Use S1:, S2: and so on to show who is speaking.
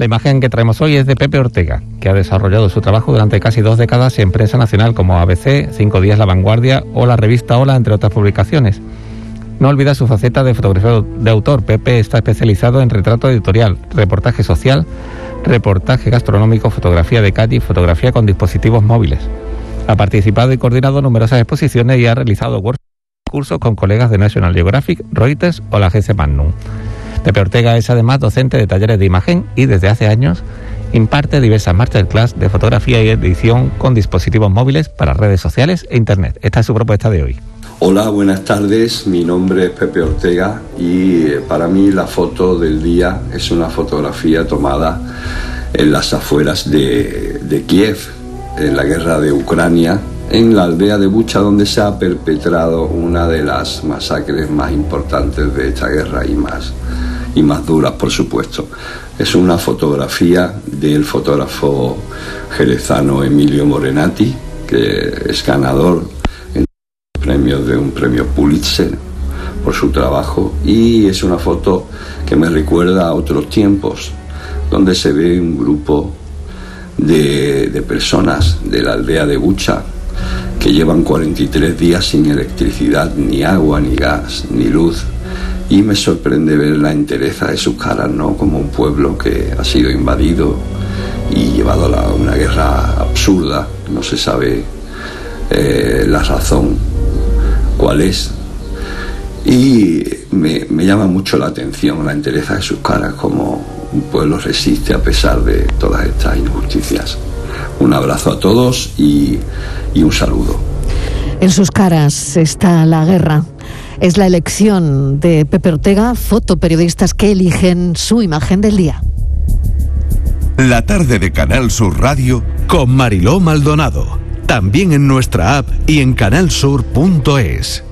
S1: La imagen que traemos hoy es de Pepe Ortega, que ha desarrollado su trabajo durante casi dos décadas en prensa nacional como ABC, Cinco Días La Vanguardia o la revista Hola, entre otras publicaciones. No olvida su faceta de fotografía de autor. Pepe está especializado en retrato editorial, reportaje social, reportaje gastronómico, fotografía de calle y fotografía con dispositivos móviles. Ha participado y coordinado numerosas exposiciones y ha realizado cursos con colegas de National Geographic, Reuters o la agencia Magnum. Pepe Ortega es además docente de talleres de imagen y desde hace años imparte diversas masterclass de fotografía y edición con dispositivos móviles para redes sociales e internet. Esta es su propuesta de hoy.
S2: Hola, buenas tardes. Mi nombre es Pepe Ortega y eh, para mí la foto del día es una fotografía tomada en las afueras de, de Kiev, en la guerra de Ucrania, en la aldea de Bucha, donde se ha perpetrado una de las masacres más importantes de esta guerra y más y más duras, por supuesto. Es una fotografía del fotógrafo jerezano Emilio Morenati, que es ganador de un premio Pulitzer por su trabajo y es una foto que me recuerda a otros tiempos donde se ve un grupo de, de personas de la aldea de Bucha que llevan 43 días sin electricidad, ni agua, ni gas, ni luz y me sorprende ver la entereza de sus caras, ¿no? Como un pueblo que ha sido invadido y llevado a una guerra absurda, no se sabe eh, la razón cuál es. Y me, me llama mucho la atención la entereza de sus caras, como un pueblo resiste a pesar de todas estas injusticias. Un abrazo a todos y, y un saludo.
S3: En sus caras está la guerra. Es la elección de Pepe Ortega, fotoperiodistas que eligen su imagen del día.
S4: La tarde de Canal Sur Radio con Mariló Maldonado. También en nuestra app y en canalsur.es.